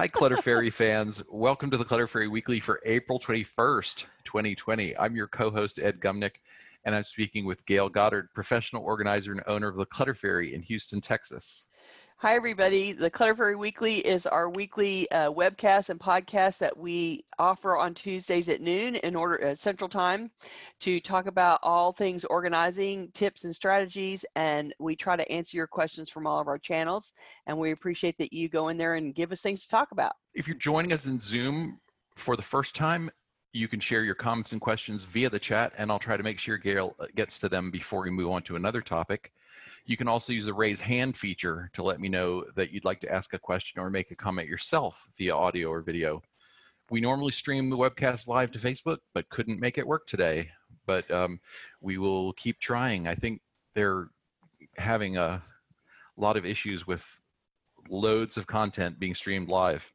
Hi, Clutter Fairy fans. Welcome to the Clutter Fairy Weekly for April 21st, 2020. I'm your co host, Ed Gumnick, and I'm speaking with Gayle Goddard, professional organizer and owner of the Clutter Fairy in Houston, Texas. Hi, everybody. The Clutter Fairy Weekly is our weekly uh, webcast and podcast that we offer on Tuesdays at noon in order uh, Central Time to talk about all things organizing, tips and strategies, and we try to answer your questions from all of our channels. And we appreciate that you go in there and give us things to talk about. If you're joining us in Zoom for the first time, you can share your comments and questions via the chat, and I'll try to make sure Gayle uh, gets to them before we move on to another topic. You can also use the raise hand feature to let me know that you'd like to ask a question or make a comment yourself via audio or video. We normally stream the webcast live to Facebook, but couldn't make it work today. But um, we will keep trying. I think they're having a lot of issues with loads of content being streamed live.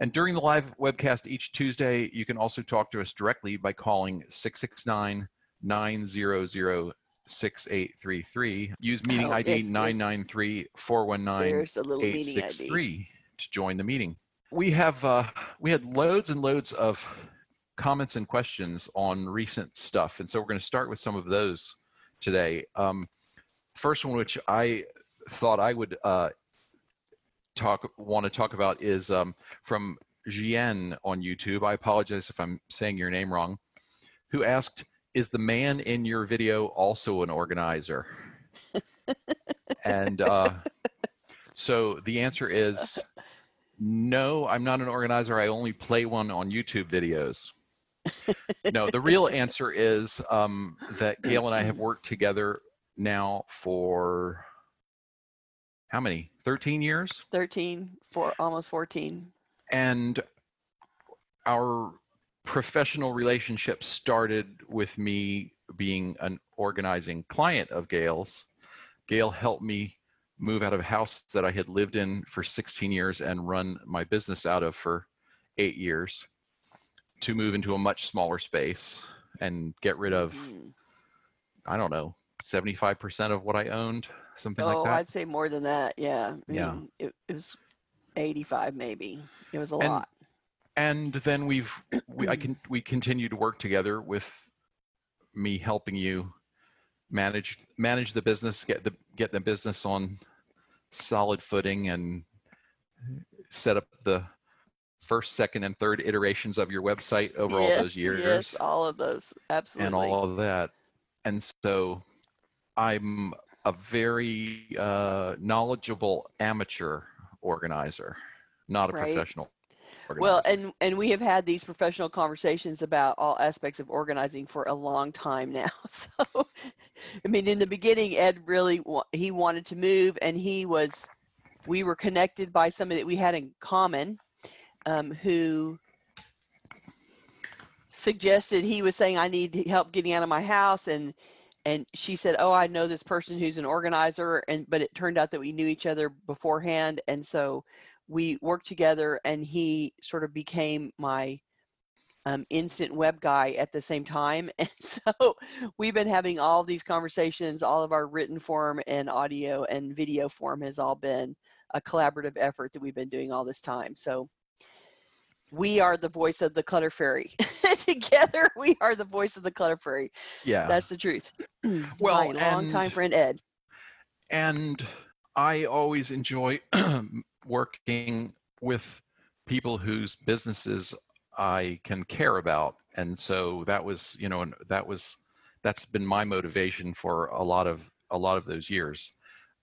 And during the live webcast each Tuesday, you can also talk to us directly by calling 669 900 6833. Use meeting Oh, ID yes, yes. 993 419 There's the little meeting ID. 863 to join the meeting. We have uh, we had loads and loads of comments and questions on recent stuff, and so we're going to start with some of those today. Um, first one, which I thought I would uh, talk want to talk about, is um, from Jian on YouTube. I apologize if I'm saying your name wrong. Who asked, "Is the man in your video also an organizer?" and uh, so the answer is no, I'm not an organizer. I only play one on YouTube videos. no, the real answer is um, that Gayle and I have worked together now for how many? 13 years? 13, for almost 14. And our professional relationship started with me being an organizing client of Gayle's. Gayle helped me move out of a house that I had lived in for 16 years and run my business out of for eight years to move into a much smaller space and get rid of, Mm. I don't know, 75% of what I owned, something Oh, like that. Oh, I'd say more than that. Yeah. Yeah. It, it was 85 maybe. It was a And- lot. And then we've we I can we continue to work together with me helping you manage manage the business, get the get the business on solid footing and set up the first, second, and third iterations of your website over all those years Yes, all of those. Absolutely. and all of that. And so I'm a very uh, knowledgeable amateur organizer, not a Right. professional. Well, and and we have had these professional conversations about all aspects of organizing for a long time now. So, I mean, in the beginning, Ed really wa- he wanted to move, and he was, we were connected by somebody that we had in common, um, who suggested he was saying I need help getting out of my house, and and she said, oh, I know this person who's an organizer, and but it turned out that we knew each other beforehand, and so we worked together and he sort of became my um, instant web guy at the same time. And so we've been having all these conversations all of our written form and audio and video form has all been a collaborative effort that we've been doing all this time. So we are the voice of the clutter fairy. Together we are the voice of the clutter fairy. Yeah. that's the truth. Well, my longtime and- friend ed. and I always enjoy working with people whose businesses I can care about, and so that was, you know, and that was that's been my motivation for a lot of a lot of those years.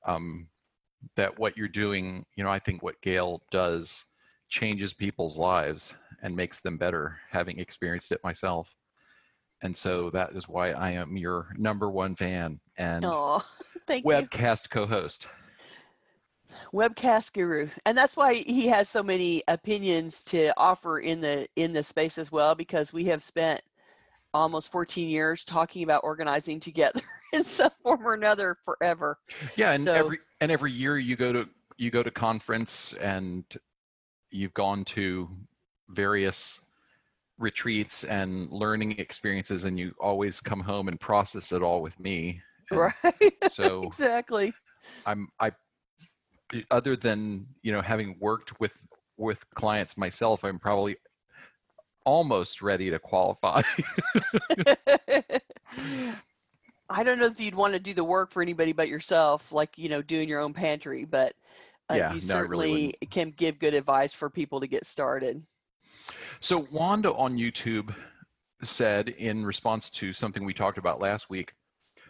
Um, that what you're doing, you know, I think what Gayle does changes people's lives and makes them better, having experienced it myself. And so that is why I am your number one fan and oh thank you webcast co-host. Webcast guru. And that's why he has so many opinions to offer in the in the space as well because we have spent almost 14 years talking about organizing together in some form or another forever. Yeah, and So- every and every year you go to you go to conference and you've gone to various retreats and learning experiences and you always come home and process it all with me. And right. So exactly. I'm I other than, you know, having worked with with clients myself, I'm probably almost ready to qualify. I don't know if you'd want to do the work for anybody but yourself, like you know, doing your own pantry, but uh, Yeah, you no, I really certainly can give good advice for people to get started. So Wanda on YouTube said in response to something we talked about last week,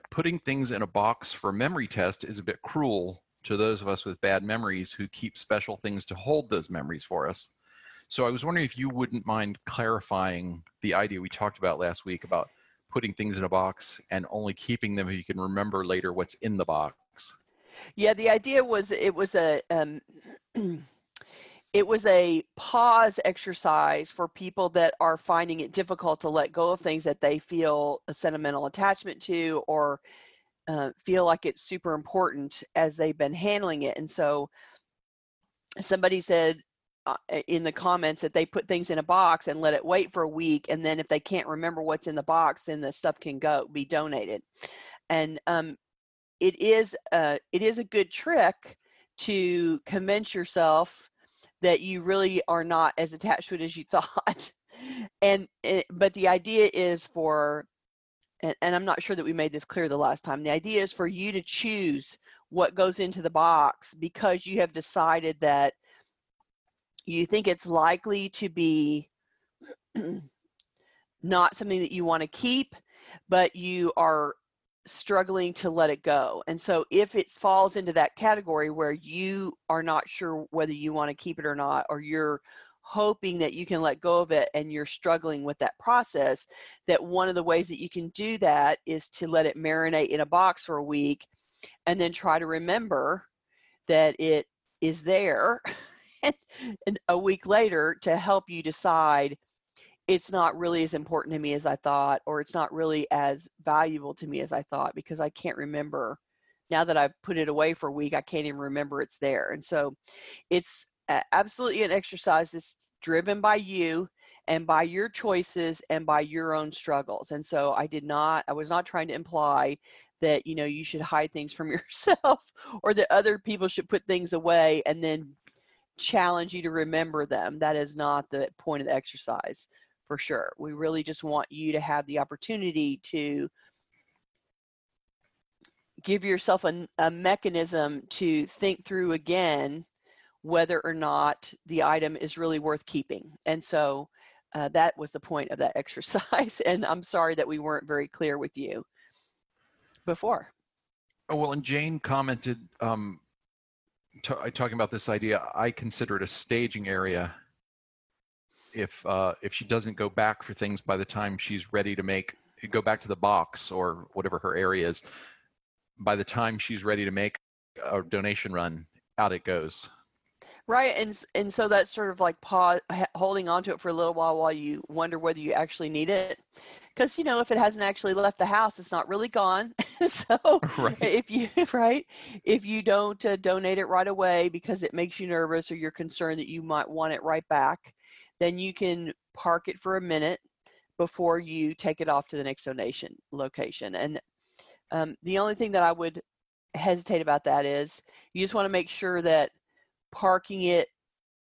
putting things in a box for memory test is a bit cruel to those of us with bad memories who keep special things to hold those memories for us. So I was wondering if you wouldn't mind clarifying the idea we talked about last week about putting things in a box and only keeping them if you can remember later what's in the box. Yeah, the idea was it was a um, it was a pause exercise for people that are finding it difficult to let go of things that they feel a sentimental attachment to or uh, feel like it's super important as they've been handling it. And so somebody said uh, in the comments that they put things in a box and let it wait for a week and then if they can't remember what's in the box then the stuff can go be donated and um, it is a, it is a good trick to convince yourself that you really are not as attached to it as you thought and it, but the idea is for and, and i'm not sure that we made this clear the last time the idea is for you to choose what goes into the box because you have decided that you think it's likely to be not something that you want to keep, but you are struggling to let it go. And so if it falls into that category where you are not sure whether you want to keep it or not, or you're hoping that you can let go of it and you're struggling with that process, that one of the ways that you can do that is to let it marinate in a box for a week and then try to remember that it is there and a week later to help you decide it's not really as important to me as I thought, or it's not really as valuable to me as I thought because I can't remember. Now that I've put it away for a week, I can't even remember it's there. And so it's absolutely an exercise that's driven by you and by your choices and by your own struggles. And so I did not, I was not trying to imply that you know you should hide things from yourself or that other people should put things away and then challenge you to remember them. That is not the point of the exercise for sure. We really just want you to have the opportunity to give yourself a, a mechanism to think through again whether or not the item is really worth keeping. And so uh, that was the point of that exercise. And I'm sorry that we weren't very clear with you before. Oh, well, and Jane commented, um, t- talking about this idea, I consider it a staging area. If uh, if she doesn't go back for things by the time she's ready to make go back to the box or whatever her area is, by the time she's ready to make a donation run, out it goes. Right, and and so that's sort of like pause, holding on to it for a little while while you wonder whether you actually need it, because you know if it hasn't actually left the house, it's not really gone. so Right. if you right, if you don't uh, donate it right away because it makes you nervous or you're concerned that you might want it right back, then you can park it for a minute before you take it off to the next donation location. And um, the only thing that I would hesitate about that is you just want to make sure that parking it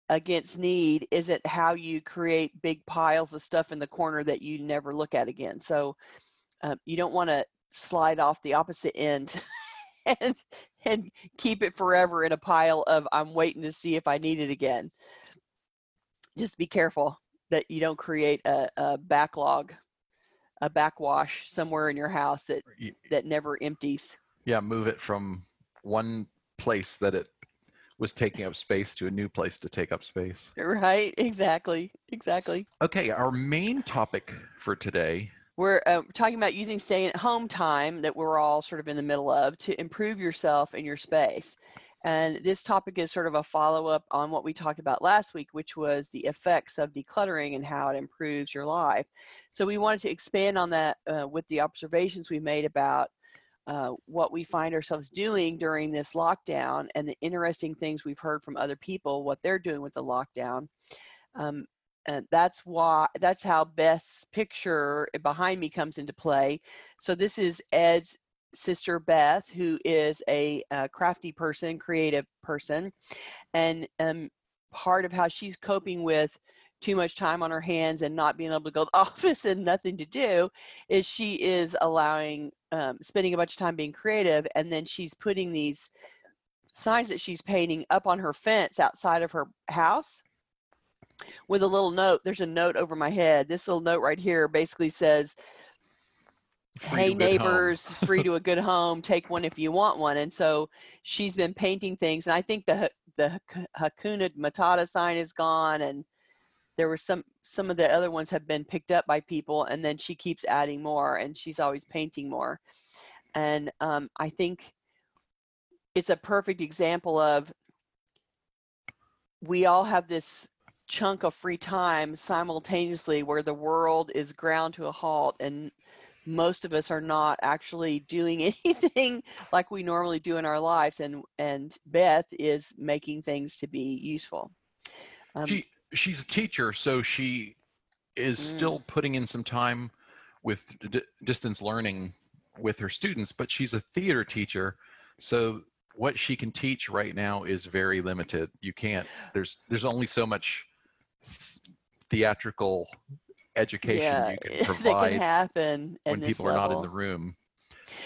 against need isn't how you create big piles of stuff in the corner that you never look at again. So um, you don't want to slide off the opposite end and and keep it forever in a pile of I'm waiting to see if I need it again. Just be careful that you don't create a, a backlog, a backwash somewhere in your house that that never empties. Yeah, move it from one place that it was taking up space to a new place to take up space. Right? Exactly. Exactly. Okay, our main topic for today. We're uh, talking about using stay at home time that we're all sort of in the middle of to improve yourself and your space. And this topic is sort of a follow up on what we talked about last week, which was the effects of decluttering and how it improves your life. So we wanted to expand on that uh, with the observations we made about uh, what we find ourselves doing during this lockdown and the interesting things we've heard from other people, what they're doing with the lockdown. Um, and that's why that's how Beth's picture behind me comes into play. So this is Ed's sister Beth, who is a, uh crafty person, creative person, and um, part of how she's coping with too much time on her hands and not being able to go to the office and nothing to do is she is allowing um, spending a bunch of time being creative and then she's putting these signs that she's painting up on her fence outside of her house with a little note there's a note over my head this little note right here basically says Free hey a good home. neighbors free to a good home take one if you want one and so she's been painting things and i think the the hakuna matata sign is gone and there were some some of the other ones have been picked up by people and then she keeps adding more and she's always painting more. And um, i think it's a perfect example of we all have this chunk of free time simultaneously where the world is ground to a halt and most of us are not actually doing anything like we normally do in our lives and and beth is making things to be useful. Um, she she's a teacher, so she is Mm. still putting in some time with d- distance learning with her students, but she's a theater teacher, so what she can teach right now is very limited. You can't. There's there's only so much theatrical education yeah you can that provide can happen when people are not in the room.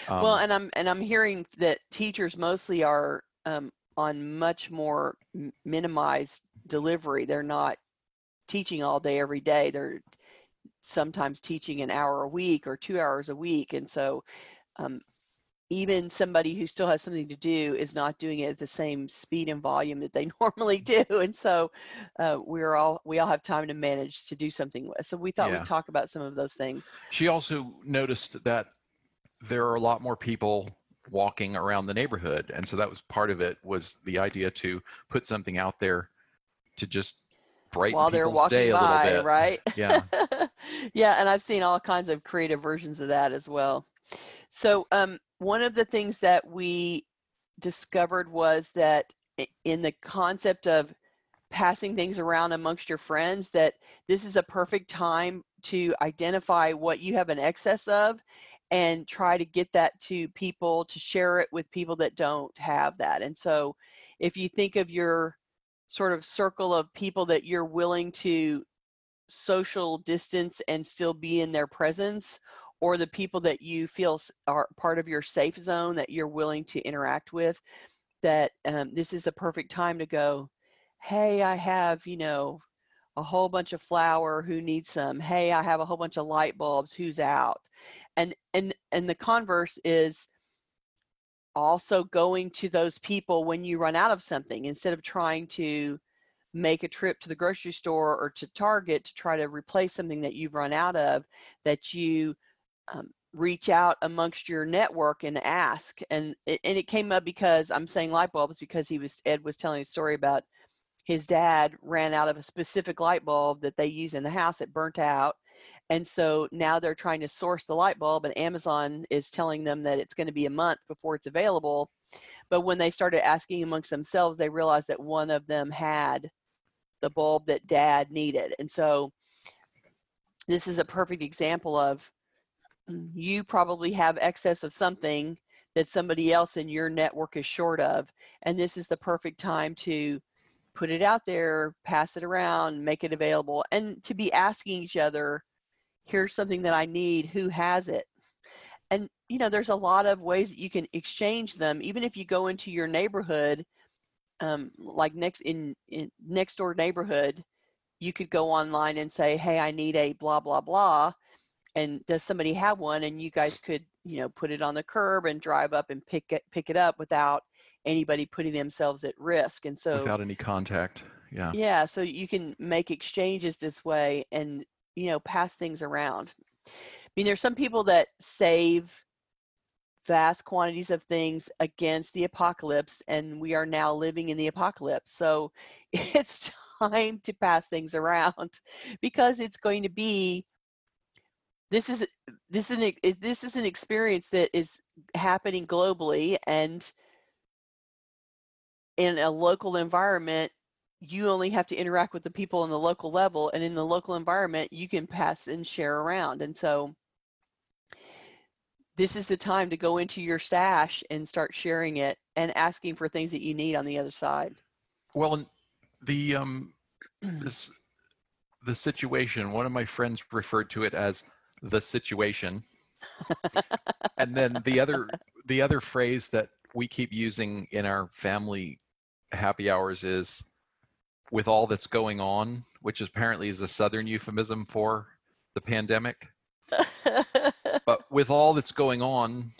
well Um, and i'm and i'm hearing that teachers mostly are um, on much more minimized delivery. They're not teaching all day every day. They're sometimes teaching an hour a week or two hours a week. And so um, even somebody who still has something to do is not doing it at the same speed and volume that they normally do. And so uh, we're all we all have time to manage to do something with. So we thought Yeah. we'd talk about some of those things. She also noticed that there are a lot more people walking around the neighborhood, and so that was part of it. Was the idea to put something out there to just brighten while they're people's day walking a little by bit. right Yeah. yeah, and I've seen all kinds of creative versions of that as well. So, um, one of the things that we discovered was that in the concept of passing things around amongst your friends, that this is a perfect time to identify what you have an excess of and try to get that to people to share it with people that don't have that. And so, if you think of your sort of circle of people that you're willing to social distance and still be in their presence or the people that you feel are part of your safe zone that you're willing to interact with that um, this is a perfect time to go hey i have you know a whole bunch of flour who needs some? Hey i have a whole bunch of light bulbs who's out? And and and the converse is also going to those people when you run out of something instead of trying to make a trip to the grocery store or to Target to try to replace something that you've run out of, that you um, reach out amongst your network and ask. And it, and it came up because I'm saying light bulbs because he was Ed was telling a story about his dad ran out of a specific light bulb that they use in the house It burnt out. And so now they're trying to source the light bulb, and Amazon is telling them that it's going to be a month before it's available. But when they started asking amongst themselves, they realized that one of them had the bulb that dad needed. And so this is a perfect example of mm, you probably have excess of something that somebody else in your network is short of. And this is the perfect time to put it out there, pass it around, make it available, and to be asking each other, here's something that I need, who has it? And you know, there's a lot of ways that you can exchange them, even if you go into your neighborhood um, like next in, in next door neighborhood, you could go online and say, "Hey, I need a blah blah blah," and does somebody have one? And you guys could, you know, put it on the curb and drive up and pick it pick it up without anybody putting themselves at risk. And so, without any contact. Yeah. yeah, so you can make exchanges this way and you know pass things around. I mean, there's some people that save vast quantities of things against the apocalypse, and we are now living in the apocalypse. So it's time to pass things around because it's going to be this is this is an, this is an experience that is happening globally and in a local environment you only have to interact with the people on the local level and in the local environment you can pass and share around. And so this is the time to go into your stash and start sharing it and asking for things that you need on the other side. Well, and the um this the situation one of my friends referred to it as the situation. And then the other the other phrase that we keep using in our family happy hours is with all that's going on which apparently is a southern euphemism for the pandemic but with all that's going on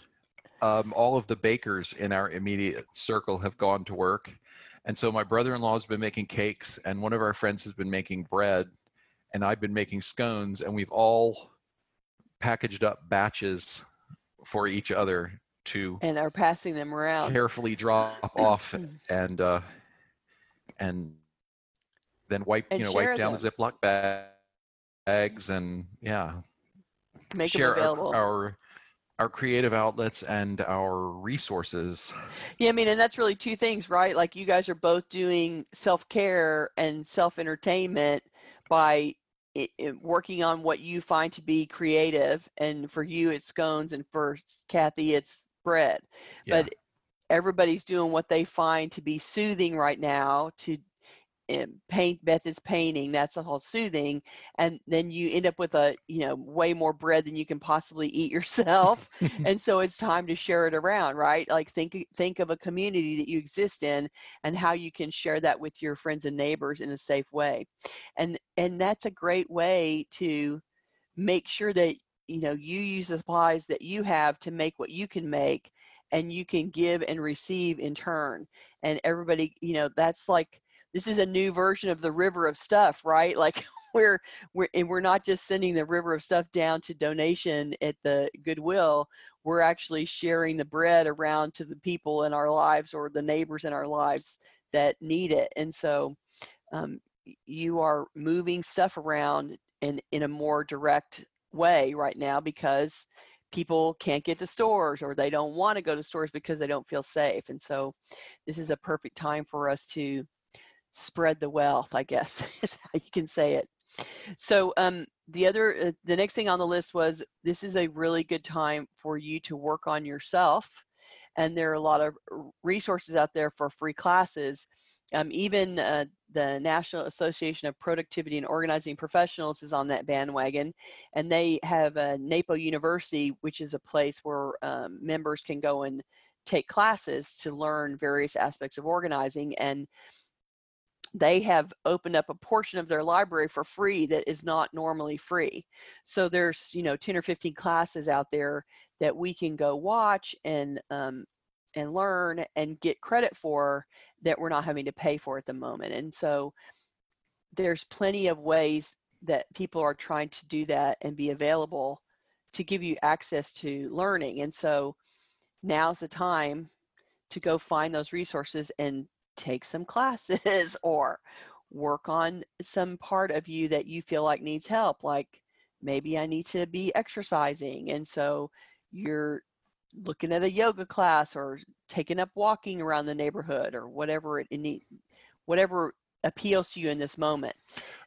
um, all of the bakers in our immediate circle have gone to work and so my brother-in-law has been making cakes and one of our friends has been making bread and i've been making scones and we've all packaged up batches for each other to and are passing them around. carefully drop off and uh and then wipe And you know wipe down the ziploc bag, bags and yeah Make them share available. our, our our creative outlets and our resources Yeah, I mean, and that's really two things, right? Like you guys are both doing self care and self entertainment by i i working on what you find to be creative. And for you, it's scones, and for Kathy, it's bread. yeah But everybody's doing what they find to be soothing right now to paint beth is painting that's all soothing and then you end up with a you know way more bread than you can possibly eat yourself and so it's time to share it around right? Like think think of a community that you exist in and how you can share that with your friends and neighbors in a safe way. And and that's a great way to make sure that you know you use the supplies that you have to make what you can make and you can give and receive in turn. And everybody you know that's like this is a new version of the river of stuff right? Like we're we're and we're not just sending the river of stuff down to donation at the goodwill. We're actually sharing the bread around to the people in our lives or the neighbors in our lives that need it. And so um, you are moving stuff around in in a more direct way right now because people can't get to stores or they don't want to go to stores because they don't feel safe. And so this is a perfect time for us to spread the wealth i guess is how you can say it. So um, the other uh, the next thing on the list was this is a really good time for you to work on yourself. And there are a lot of resources out there for free classes. Um, even uh, the national association of productivity and organizing professionals is on that bandwagon. And they have a napo university which is a place where um, members can go and take classes to learn various aspects of organizing. And they have opened up a portion of their library for free that is not normally free. So there's, you know, 10 or 15 classes out there that we can go watch and um, and learn and get credit for that we're not having to pay for at the moment. And so there's plenty of ways that people are trying to do that and be available to give you access to learning. And so now's the time to go find those resources and take some classes or work on some part of you that you feel like needs help like maybe i need to be exercising. And so you're looking at a yoga class or taking up walking around the neighborhood or whatever it need whatever appeals to you in this moment.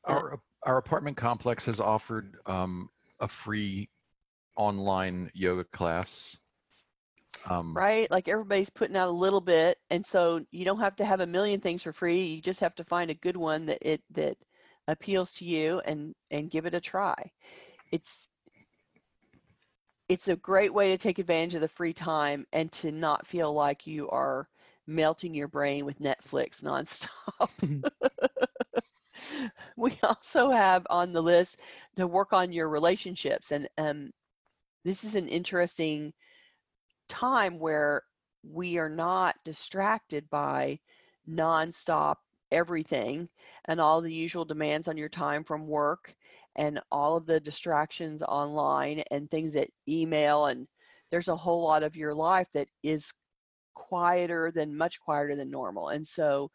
Our our apartment complex has offered um, a free online yoga class um, right? Like everybody's putting out a little bit and so you don't have to have a million things for free you just have to find a good one that it that appeals to you and and give it a try. It's it's a great way to take advantage of the free time and to not feel like you are melting your brain with netflix nonstop. We also have on the list to work on your relationships and um, this is an interesting time where we are not distracted by nonstop everything and all the usual demands on your time from work and all of the distractions online and things that email and there's a whole lot of your life that is quieter than much quieter than normal. And so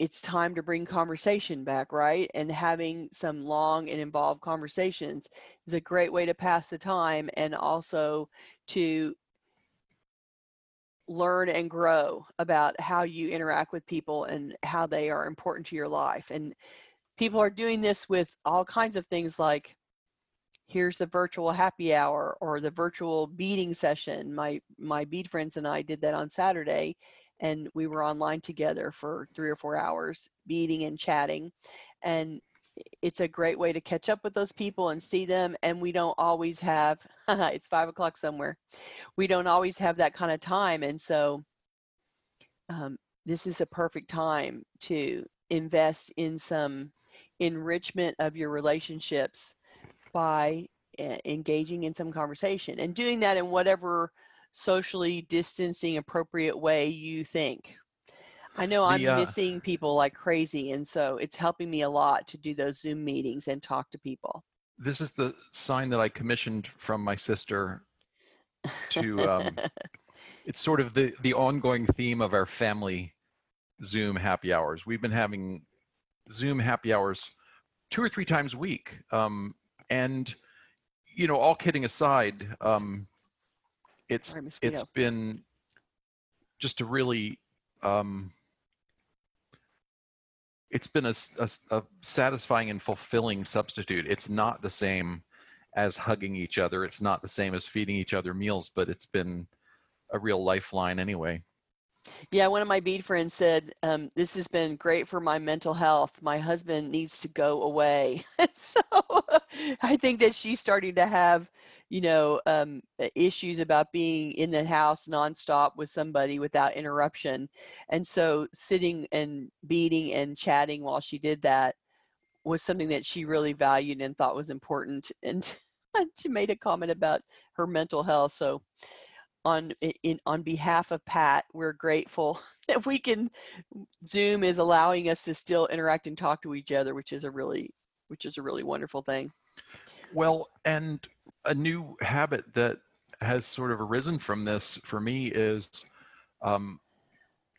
it's time to bring conversation back right and having some long and involved conversations is a great way to pass the time and also to learn and grow about how you interact with people and how they are important to your life. And people are doing this with all kinds of things like here's the virtual happy hour or the virtual beading session. My my bead friends and I did that on Saturday and we were online together for three or four hours, meeting and chatting. And it's a great way to catch up with those people and see them. And we don't always have, it's five o'clock somewhere. We don't always have that kind of time. And so um, this is a perfect time to invest in some enrichment of your relationships by uh, engaging in some conversation and doing that in whatever socially distancing appropriate way you think. I know I'm The, uh, missing people like crazy, and so it's helping me a lot to do those Zoom meetings and talk to people. This is the sign that I commissioned from my sister to um, it's sort of the the ongoing theme of our family Zoom happy hours. We've been having Zoom happy hours two or three times a week, um, and you know, all kidding aside, um, it's it's been just a really um, it's been a satisfying and fulfilling substitute. It's not the same as hugging each other. It's not the same as feeding each other meals, but it's been a real lifeline anyway. Yeah, one of my bead friends said, um, "This has been great for my mental health. My husband needs to go away." so I think that she's starting to have, you know, um, issues about being in the house nonstop with somebody without interruption, and so sitting and beading and chatting while she did that was something that she really valued and thought was important. And she made a comment about her mental health. So on in on behalf of Pat, we're grateful that we can Zoom is allowing us to still interact and talk to each other, which is a really which is a really wonderful thing. Well, and a new habit that has sort of arisen from this for me is um,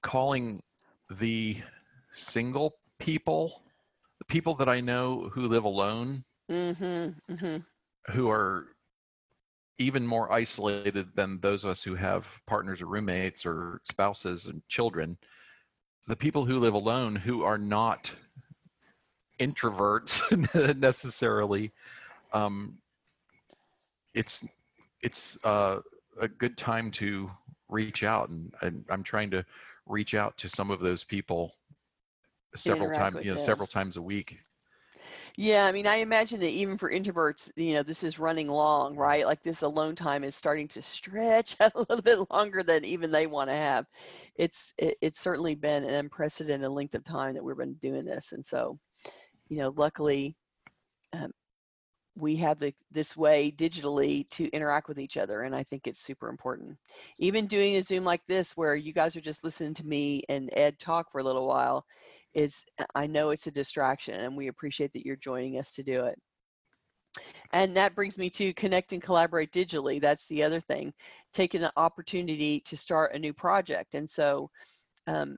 calling the single people, the people that I know who live alone, Mm-hmm. Mm-hmm. who are even more isolated than those of us who have partners or roommates or spouses and children. The people who live alone who are not introverts necessarily, um, it's it's uh, a good time to reach out, and, and I'm trying to reach out to some of those people several times, you know, several times a week. Yeah, I mean, I imagine that even for introverts, you know, this is running long, right? Like this alone time is starting to stretch a little bit longer than even they want to have. It's it, it's certainly been an unprecedented length of time that we've been doing this, and so, you know, luckily, um, we have the this way digitally to interact with each other, and I think it's super important. Even doing a Zoom like this, where you guys are just listening to me and Ed talk for a little while, is I know it's a distraction and we appreciate that you're joining us to do it. And that brings me to connect and collaborate digitally. That's the other thing, taking the opportunity to start a new project. And so um,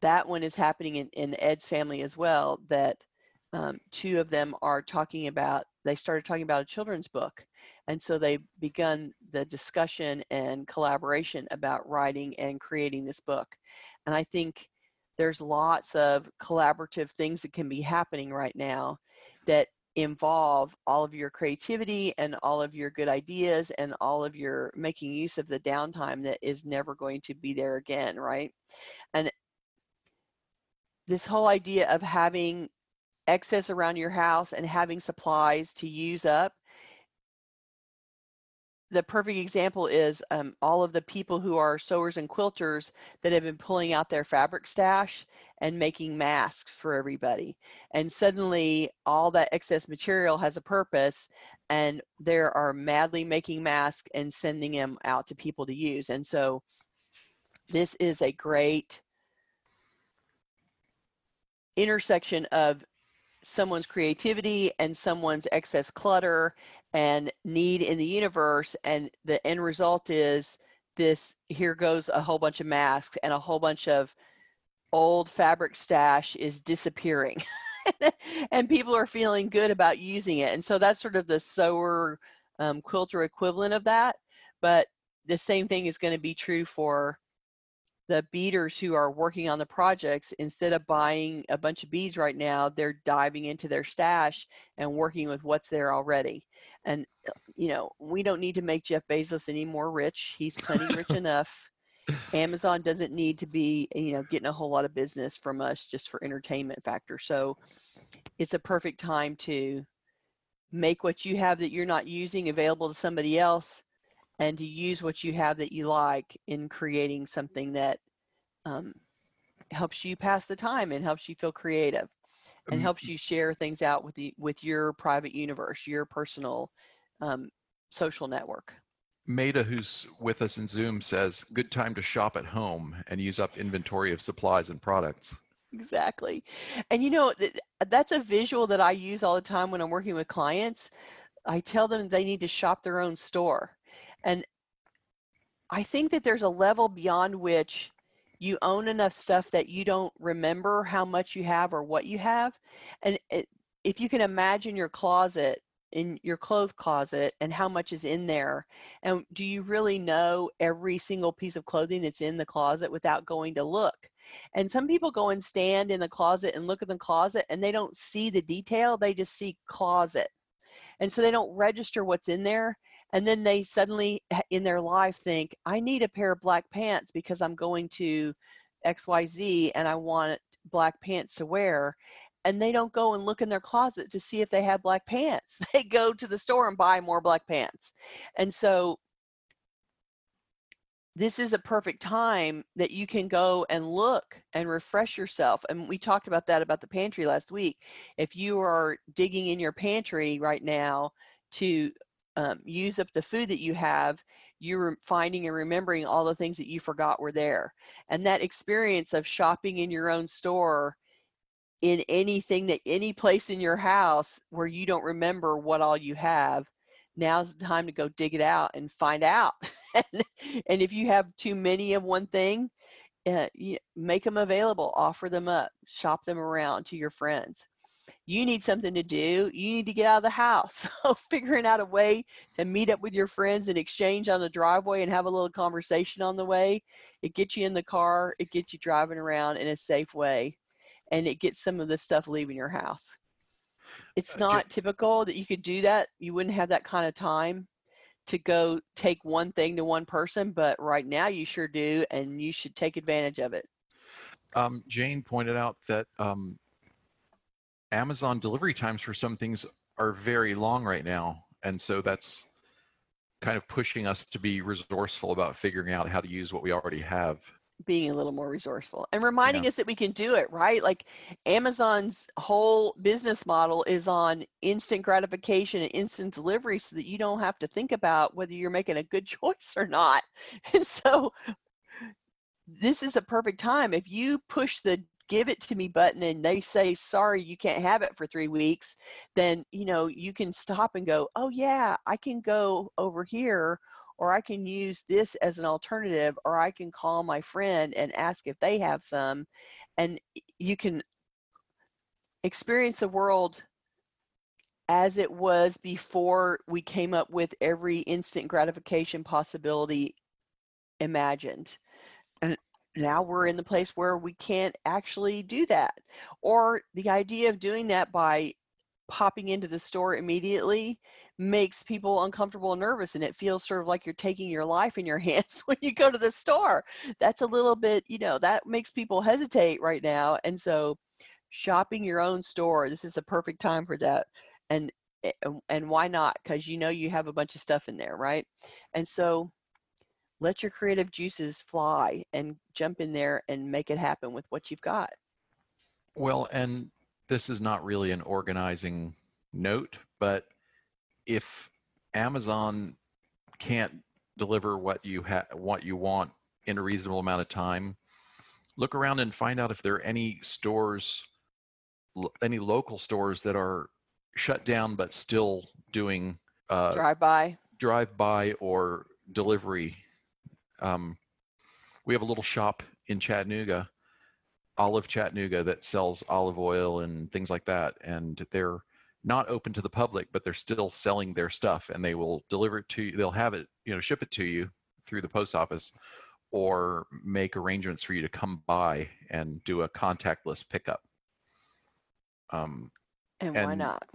that one is happening in, in Ed's family as well, that um, two of them are talking about, they started talking about a children's book. And so they begun the discussion and collaboration about writing and creating this book. And I think there's lots of collaborative things that can be happening right now that involve all of your creativity and all of your good ideas and all of your making use of the downtime that is never going to be there again, right? And this whole idea of having excess around your house and having supplies to use up the perfect example is um, all of the people who are sewers and quilters that have been pulling out their fabric stash and making masks for everybody. And suddenly, all that excess material has a purpose, and they are madly making masks and sending them out to people to use. And so, this is a great intersection of someone's creativity and someone's excess clutter and need in the universe and the end result is this here goes a whole bunch of masks and a whole bunch of old fabric stash is disappearing. And people are feeling good about using it. And so that's sort of the sewer um, quilter equivalent of that. But the same thing is going to be true for the beaders who are working on the projects instead of buying a bunch of beads right now they're diving into their stash and working with what's there already. And uh, you know we don't need to make jeff bezos any more rich. He's plenty rich enough. Amazon doesn't need to be, you know, getting a whole lot of business from us just for entertainment factor. So it's a perfect time to make what you have that you're not using available to somebody else and to use what you have that you like in creating something that um, helps you pass the time and helps you feel creative and helps you share things out with the with your private universe your personal um, social network. Maida, who's with us in Zoom, says, good time to shop at home and use up inventory of supplies and products. exactly. And you know th- that's a visual that i use all the time when i'm working with clients. I tell them they need to shop their own store and i think that there's a level beyond which you own enough stuff that you don't remember how much you have or what you have and it, if you can imagine your closet in your clothes closet and how much is in there and do you really know every single piece of clothing that's in the closet without going to look and some people go and stand in the closet and look at the closet and they don't see the detail, they just see closet. And so they don't register what's in there. And then they suddenly in their life think, I need a pair of black pants because I'm going to XYZ and I want black pants to wear. And they don't go and look in their closet to see if they have black pants. They go to the store and buy more black pants. And so this is a perfect time that you can go and look and refresh yourself. And we talked about that about the pantry last week. If you are digging in your pantry right now to um, use up the food that you have, you're finding and remembering all the things that you forgot were there. And that experience of shopping in your own store in anything that any place in your house where you don't remember what all you have now's the time to go dig it out and find out and, if you have too many of one thing uh, make them available offer them up shop them around to your friends you need something to do you need to get out of the house so figuring out a way to meet up with your friends and exchange on the driveway and have a little conversation on the way it gets you in the car it gets you driving around in a safe way and it gets some of the stuff leaving your house it's Uh, not typical that you could do that. You wouldn't have that kind of time to go take one thing to one person, but right now you sure do, and you should take advantage of it. Um, Jane pointed out that um, Amazon delivery times for some things are very long right now. And so that's kind of pushing us to be resourceful about figuring out how to use what we already have. Being a little more resourceful and reminding Yeah. us that we can do it, right? Like Amazon's whole business model is on instant gratification and instant delivery so that you don't have to think about whether you're making a good choice or not. And so this is a perfect time. If you push the give it to me button and they say, sorry, you can't have it for three weeks, then, you know, you can stop and go, oh, yeah, I can go over here or I can use this as an alternative or I can call my friend and ask if they have some. And you can experience the world as it was before we came up with every instant gratification possibility imagined. Now we're in the place where we can't actually do that. Or the idea of doing that by popping into the store immediately makes people uncomfortable and nervous and it feels sort of like you're taking your life in your hands when you go to the store. That's a little bit, you know, that makes people hesitate right now. And so shopping your own store, this is a perfect time for that. And eh, and why not? Cuz you know you have a bunch of stuff in there, right? And so let your creative juices fly and jump in there and make it happen with what you've got. Well, and this is not really an organizing note, but if Amazon can't deliver what you ha- what you want in a reasonable amount of time, look around and find out if there are any stores, any local stores that are shut down but still doing uh, Drive by. drive by or delivery. Um, we have a little shop in Chattanooga, Olive Chattanooga, that sells olive oil and things like that. And they're not open to the public, but they're still selling their stuff and they will deliver it to you. They'll have it, you know, ship it to you through the post office or make arrangements for you to come by and do a contactless pickup. Um, And, why not?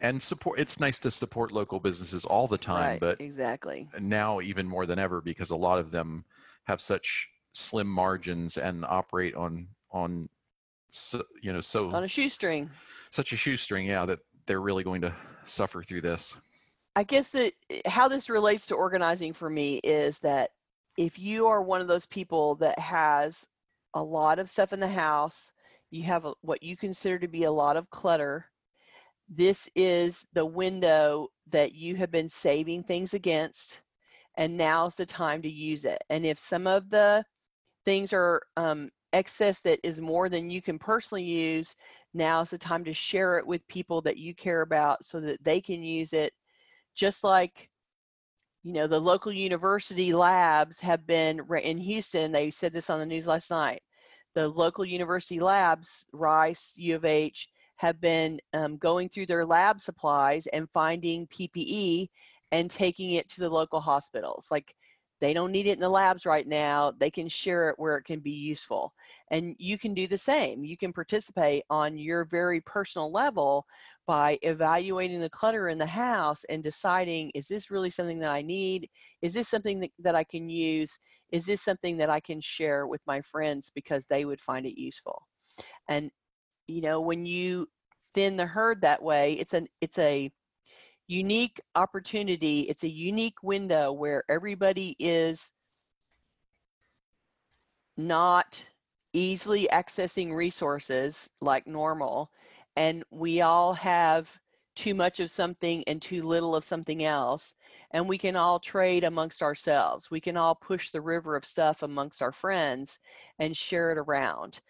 And support it's nice to support local businesses all the time right. but exactly. now even more than ever because a lot of them have such slim margins and operate on on so, you know so on a shoestring. such a shoestring yeah that they're really going to suffer through this I guess that how this relates to organizing for me is that if you are one of those people that has a lot of stuff in the house, you have a, what you consider to be a lot of clutter, this is the window that you have been saving things against, and now's the time to use it. And if some of the things are um, excess that is more than you can personally use, now's the time to share it with people that you care about so that they can use it just like you know the local university labs have been in houston they said this on the news last night the local university labs rice u of h have been um, going through their lab supplies and finding ppe and taking it to the local hospitals like they don't need it in the labs right now they can share it where it can be useful and you can do the same you can participate on your very personal level by evaluating the clutter in the house and deciding is this really something that I need? Is this something that, that I can use? Is this something that I can share with my friends because they would find it useful? And you know, when you thin the herd that way, it's an it's a unique opportunity. It's a unique window where everybody is not easily accessing resources like normal and we all have too much of something and too little of something else and we can all trade amongst ourselves we can all push the river of stuff amongst our friends and share it around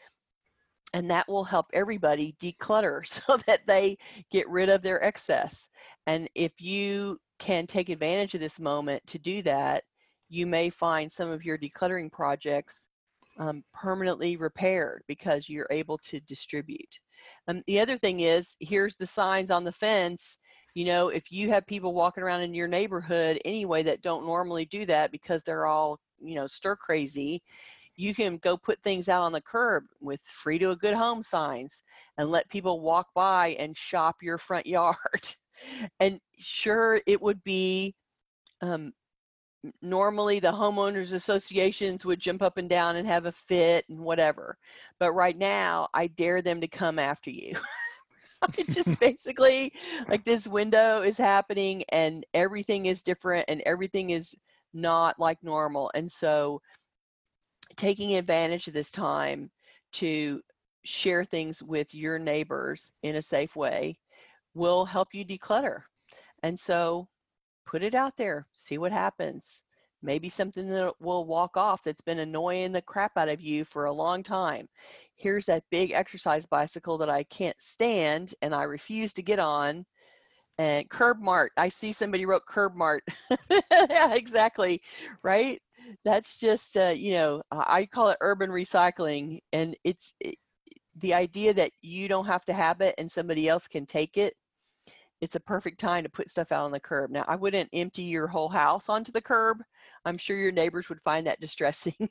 and that will help everybody declutter so that they get rid of their excess and if you can take advantage of this moment to do that you may find some of your decluttering projects um, permanently repaired because you're able to distribute um, the other thing is, here's the signs on the fence. You know, if you have people walking around in your neighborhood anyway that don't normally do that because they're all, you know, stir crazy, you can go put things out on the curb with free to a good home signs and let people walk by and shop your front yard. and sure, it would be um, normally the homeowners associations would jump up and down and have a fit and whatever but right now i dare them to come after you it's just basically like this window is happening and everything is different and everything is not like normal and so taking advantage of this time to share things with your neighbors in a safe way will help you declutter and so put it out there, see what happens. Maybe something that will walk off that's been annoying the crap out of you for a long time. Here's that big exercise bicycle that I can't stand and I refuse to get on. And Curb Mart, I see somebody wrote Curb Mart. yeah, exactly, right? That's just, uh, you know, I call it urban recycling. And it's it, the idea that you don't have to have it and somebody else can take it it's a perfect time to put stuff out on the curb. Now, I wouldn't empty your whole house onto the curb. I'm sure your neighbors would find that distressing.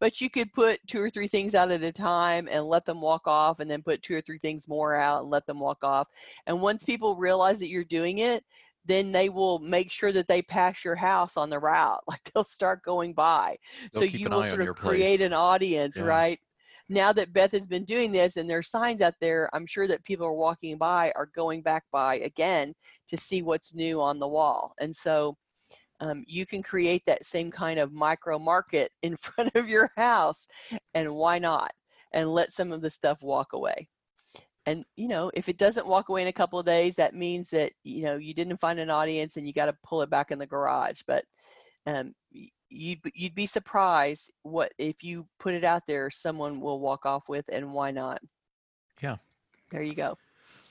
but you could put two or three things out at a time and let them walk off and then put two or three things more out and let them walk off. And once people realize that you're doing it, then they will make sure that they pass your house on the route. Like they'll start going by. They'll so you will sort of create place. an audience, Yeah. right? now that Beth has been doing this and there's signs out there, I'm sure that people are walking by are going back by again to see what's new on the wall. And so um, you can create that same kind of micro market in front of your house. And why not? And let some of the stuff walk away. And you know, if it doesn't walk away in a couple of days, that means that you know you didn't find an audience and you got to pull it back in the garage. But um, you'd you'd be surprised what if you put it out there someone will walk off with and why not Yeah. there you go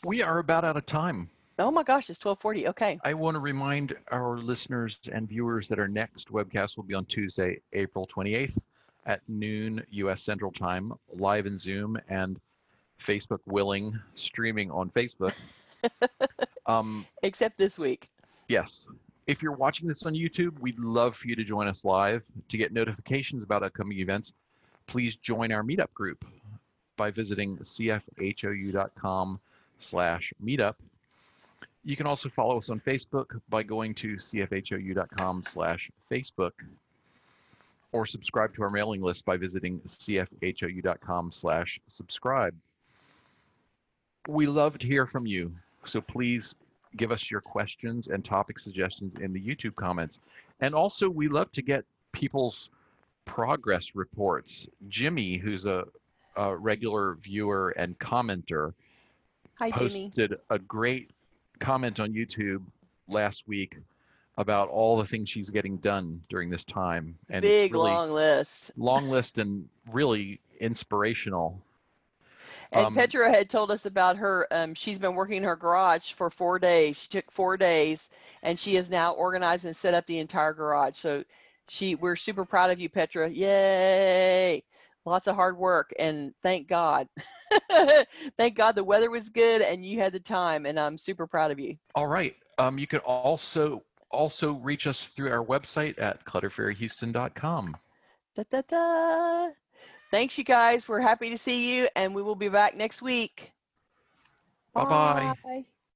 we are about out of time oh my gosh it's 1240 okay I want to remind our listeners and viewers that our next webcast will be on Tuesday, April 28th at noon US Central Time, live in Zoom and Facebook willing, streaming on Facebook. um, except this week yes. If you're watching this on YouTube, we'd love for you to join us live. To get notifications about upcoming events, please join our meetup group by visiting cfhou.com slash meetup. You can also follow us on Facebook by going to cfhou.com slash Facebook. or subscribe to our mailing list by visiting cfhou.com slash subscribe. We love to hear from you, so please give us your questions and topic suggestions in the YouTube comments. And also, we love to get people's progress reports. Jimmy, who's a, a regular viewer and commenter, Hi, Jimmy. posted a great comment on YouTube last week about all the things she's getting done during this time. And Big really long list. long list and really inspirational. And Um, Petra had told us about her. Um, she's been working in her garage for four days. She took four days, and she has now organized and set up the entire garage. So, she we're super proud of you, Petra. Yay! Lots of hard work, and thank God. thank God the weather was good and you had the time, and I'm super proud of you. All right. Um, you can also also reach us through our website at clutterfairyhouston.com. Da, da, da. Thanks, you guys. We're happy to see you, and we will be back next week. Bye-bye. Bye.